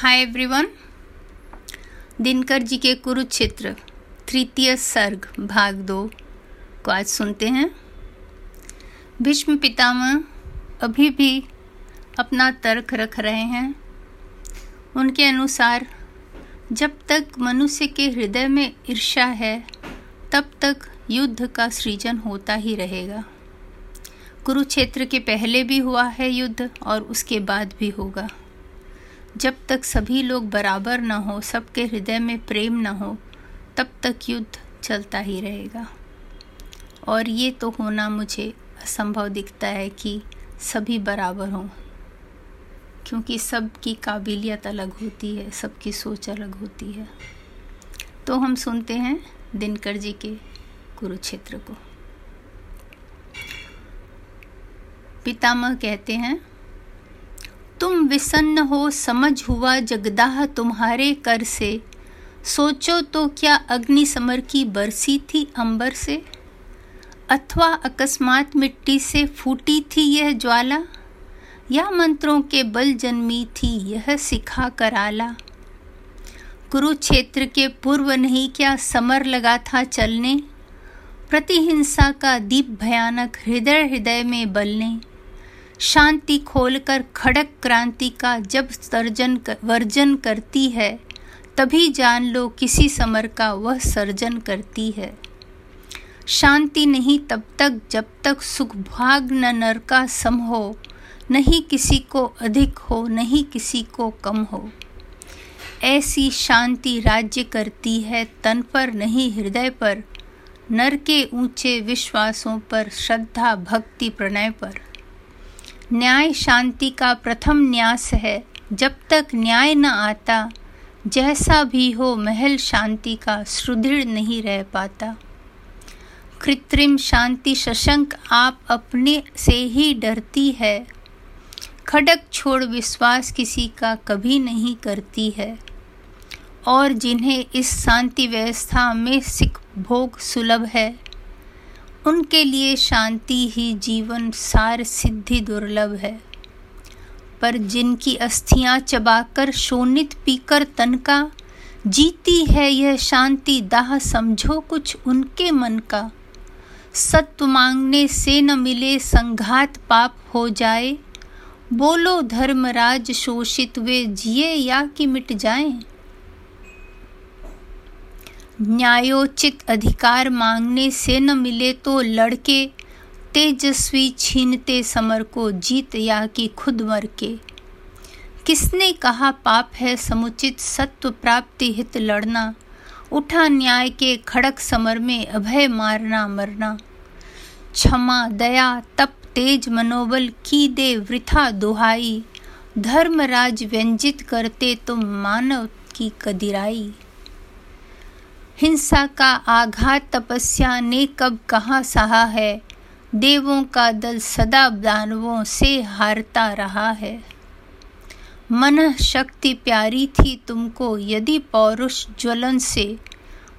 Hi everyone Dinkar ji के कुरुक्षेत्र, तृतीय सर्ग, भाग दो को आज सुनते हैं। भीष्म पितामह अभी भी अपना तर्क रख रहे हैं। उनके अनुसार, जब तक मनुष्य के हृदय में ईर्ष्या है, तब तक युद्ध का सृजन होता ही रहेगा। कुरुक्षेत्र के पहले भी हुआ है युद्ध और उसके बाद भी होगा। जब तक सभी लोग बराबर न हो, सबके हृदय में प्रेम न हो, तब तक युद्ध चलता ही रहेगा। और ये तो होना मुझे असंभव दिखता है कि सभी बराबर हों, क्योंकि सबकी काबिलियत अलग होती है, सबकी सोच अलग होती है। तो हम सुनते हैं दिनकर जी के कुरुक्षेत्र को। पितामह कहते हैं तुम विसन्न हो, समझ हुआ जगदाह तुम्हारे कर से। सोचो तो क्या अग्नि समर की बरसी थी अंबर से? अथवा अकस्मात मिट्टी से फूटी थी यह ज्वाला? या मंत्रों के बल जन्मी थी यह सिखा कराला? कुरुक्षेत्र के पूर्व नहीं क्या समर लगा था चलने? प्रतिहिंसा का दीप भयानक हृदय हृदय में बलने। शांति खोलकर खड़क क्रांति का जब सर्जन कर, वर्जन करती है तभी जान लो किसी समर का वह सर्जन करती है। शांति नहीं तब तक जब तक सुख भाग न नर का सम हो नहीं किसी को अधिक हो नहीं किसी को कम हो। ऐसी शांति राज्य करती है तन पर नहीं हृदय पर नर के ऊँचे विश्वासों पर श्रद्धा भक्ति प्रणय पर। न्याय शांति का प्रथम न्यास है। जब तक न्याय न आता, जैसा भी हो महल शांति का सुदृढ़ नहीं रह पाता। कृत्रिम शांति शशंक आप अपने से ही डरती है। खड़क छोड़ विश्वास किसी का कभी नहीं करती है। और जिन्हें इस शांति व्यवस्था में सिख भोग सुलभ है उनके लिए शांति ही जीवन सार सिद्धि दुर्लभ है। पर जिनकी अस्थियाँ चबाकर शोनित पीकर तन का जीती है यह शांति दाह समझो कुछ उनके मन का। सत्व मांगने से न मिले संघात पाप हो जाए। बोलो धर्मराज शोषित वे जिए या कि मिट जाएँ। न्यायोचित अधिकार मांगने से न मिले तो लड़के तेजस्वी छीनते समर को जीत या कि खुद मर के। किसने कहा पाप है समुचित सत्व प्राप्ति हित लड़ना? उठा न्याय के खड़क समर में अभय मारना मरना। क्षमा, दया, तप, तेज, मनोबल की दे वृथा, दुहाई। धर्मराज व्यंजित करते तुम मानव की कदिराई। हिंसा का आघात तपस्या ने कब कहाँ सहा है? देवों का दल सदा दानवों से हारता रहा है। मन शक्ति प्यारी थी तुमको, यदि पौरुष ज्वलन से।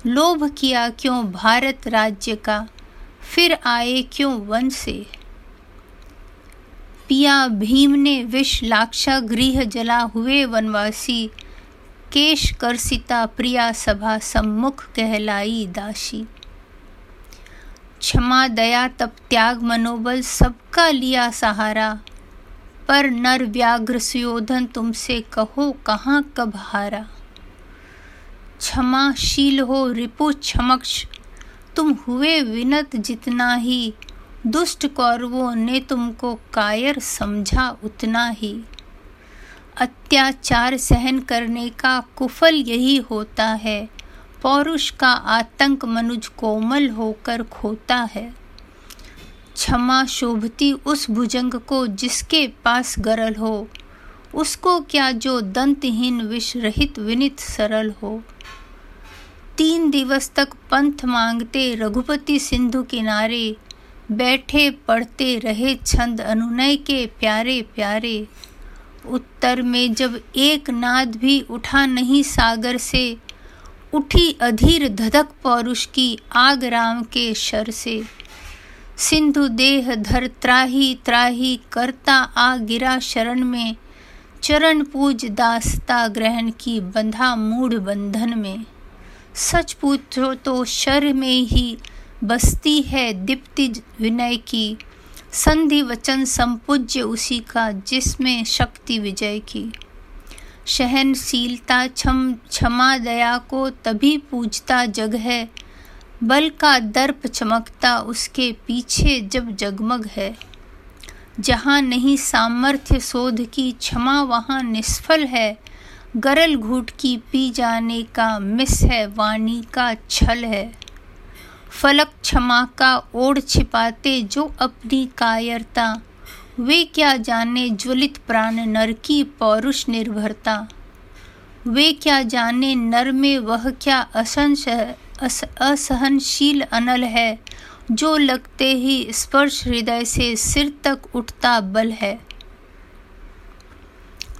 लोभ किया क्यों भारत राज्य का? फिर आए क्यों वन से? पिया भीम ने विष लाक्षा गृह जला हुए वनवासी। केश करसिता प्रिया सभा सम्मुख कहलाई दासी। क्षमा, दया, तप, त्याग, मनोबल सबका लिया सहारा। पर नर व्याघ्र सुयोधन तुमसे कहो, कहाँ कब हारा। क्षमाशील हो, रिपु, क्षमक्ष, तुम हुए विनत जितना ही। दुष्ट कौरवों ने तुमको कायर समझा उतना ही। अत्याचार सहन करने का कुफल यही होता है। पौरुष का आतंक मनुज कोमल होकर खोता है। क्षमा शोभती उस भुजंग को जिसके पास गरल हो। उसको क्या जो दंतहीन विष रहित विनित सरल हो। तीन दिवस तक पंथ मांगते रघुपति सिंधु किनारे, बैठे पढ़ते रहे छंद अनुनय के प्यारे प्यारे उत्तर में जब एक नाद भी उठा नहीं सागर से, उठी अधीर धधक पौरुष की आग राम के शर से। सिंधु देह धर त्राही त्राही करता आ गिरा शरण में, चरण पूज दासता ग्रहण की बंधा मूढ़ बंधन में। सच पूछो तो शर में ही बसती है दीप्ति विनय की संधि वचन संपूज्य उसी का जिसमें शक्ति विजय की। सहनशीलता क्षम क्षमा दया को तभी पूजता जग है। बल का दर्प चमकता उसके पीछे जब जगमग है। जहाँ नहीं सामर्थ्य शोध की, क्षमा वहाँ निष्फल है। गरल घूट की पी जाने का मिस है, वाणी का छल है। फलक क्षमा का ओढ़ छिपाते जो अपनी कायरता वे क्या जाने ज्वलित प्राण नर की पौरुष निर्भरता? वे क्या जाने नर में वह क्या असंश अस, असहनशील अनल है जो लगते ही स्पर्श हृदय से सिर तक उठता बल है?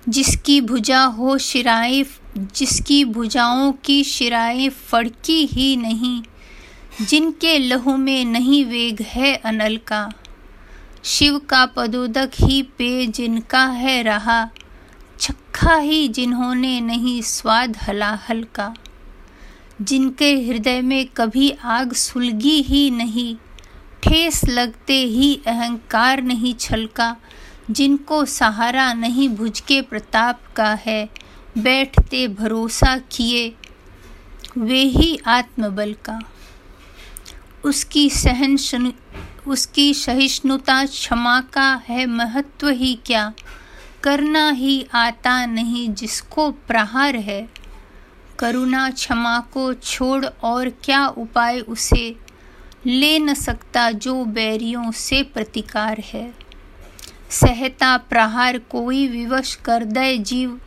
जिसकी भुजा हो शिराएँ जिसकी भुजाओं की शिराएँ फड़की ही नहीं जिनके लहू में नहीं वेग है अनल का। शिव का पदोदक ही पे जिनका है रहा छक्खा ही जिन्होंने नहीं स्वाद हला हल्का जिनके हृदय में कभी आग सुलगी ही नहीं, ठेस लगते ही अहंकार नहीं छलका। जिनको सहारा नहीं भुजके प्रताप का है, बैठते भरोसा किए, वे ही आत्मबल का। उसकी सहन उसकी सहिष्णुता क्षमा का है महत्व ही क्या? करना ही आता नहीं जिसको प्रहार है। करुणा क्षमा को छोड़ और क्या उपाय उसे? ले न सकता जो बैरियों से प्रतिकार है। सहता प्रहार कोई विवश कर दे जीव,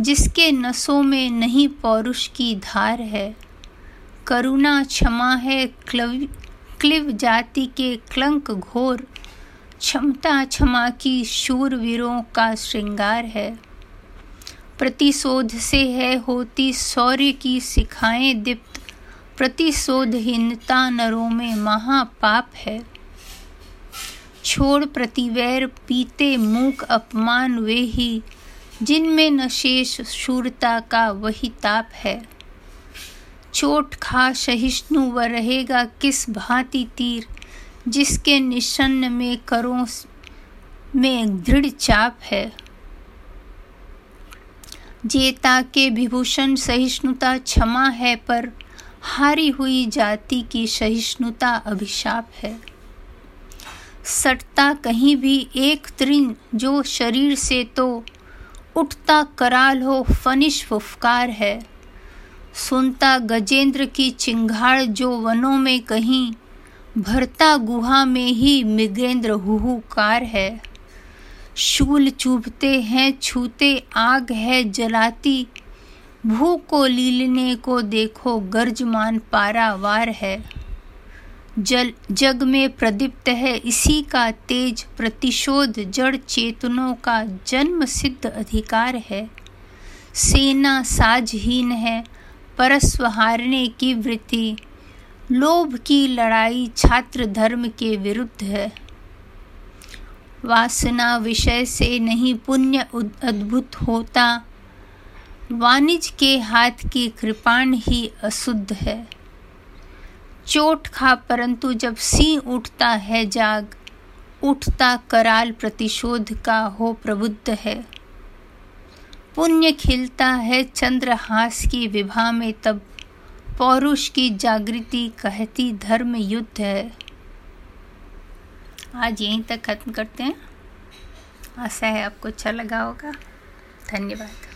जिसके नसों में नहीं पौरुष की धार है। करुणा क्षमा है, क्लव, क्लिव जाति के क्लंक घोर। क्षमता क्षमा की शूरवीरों का श्रृंगार है। प्रतिशोध से है होती शौर्य की सिखाएँ दीप्त। प्रतिशोधहीनता नरों में महापाप है। छोड़ प्रतिवैर पीते मूक अपमान वे ही, जिनमें न शेष शूरता का वही ताप है। चोट खा सहिष्णु व रहेगा किस भांति तीर, जिसके निशन्न में करों में दृढ़ चाप है। जेता के विभूषण सहिष्णुता क्षमा है, पर हारी हुई जाति की सहिष्णुता अभिशाप है। सटता कहीं भी एक त्रिन जो शरीर से तो उठता कराल हो फनिश फुफकार है। सुनता गजेंद्र की चिंगाड़ जो वनों में कहीं, भरता गुहा में ही मृगेंद्र हुहुकार है। शूल चुभते हैं, छूते आग है जलाती, भू को लीलने को देखो गर्जमान पारावार है। जल, जग में प्रदीप्त है इसी का तेज प्रतिशोध, जड़ चेतनों का जन्म सिद्ध अधिकार है। सेना साजहीन है परस्व हारने की वृत्ति। लोभ की लड़ाई छात्र धर्म के विरुद्ध है। वासना विषय से नहीं पुण्य अद्भुत होता। वाणिज्य के हाथ की कृपाण ही अशुद्ध है। चोट खा परंतु जब सिंह उठता है जाग, उठता कराल प्रतिशोध का हो प्रबुद्ध है। पुण्य खिलता है चंद्रहास की विभा में तब पौरुष की जागृति कहती धर्म युद्ध है। आज यहीं तक ख़त्म करते हैं। आशा है आपको अच्छा लगा होगा। धन्यवाद।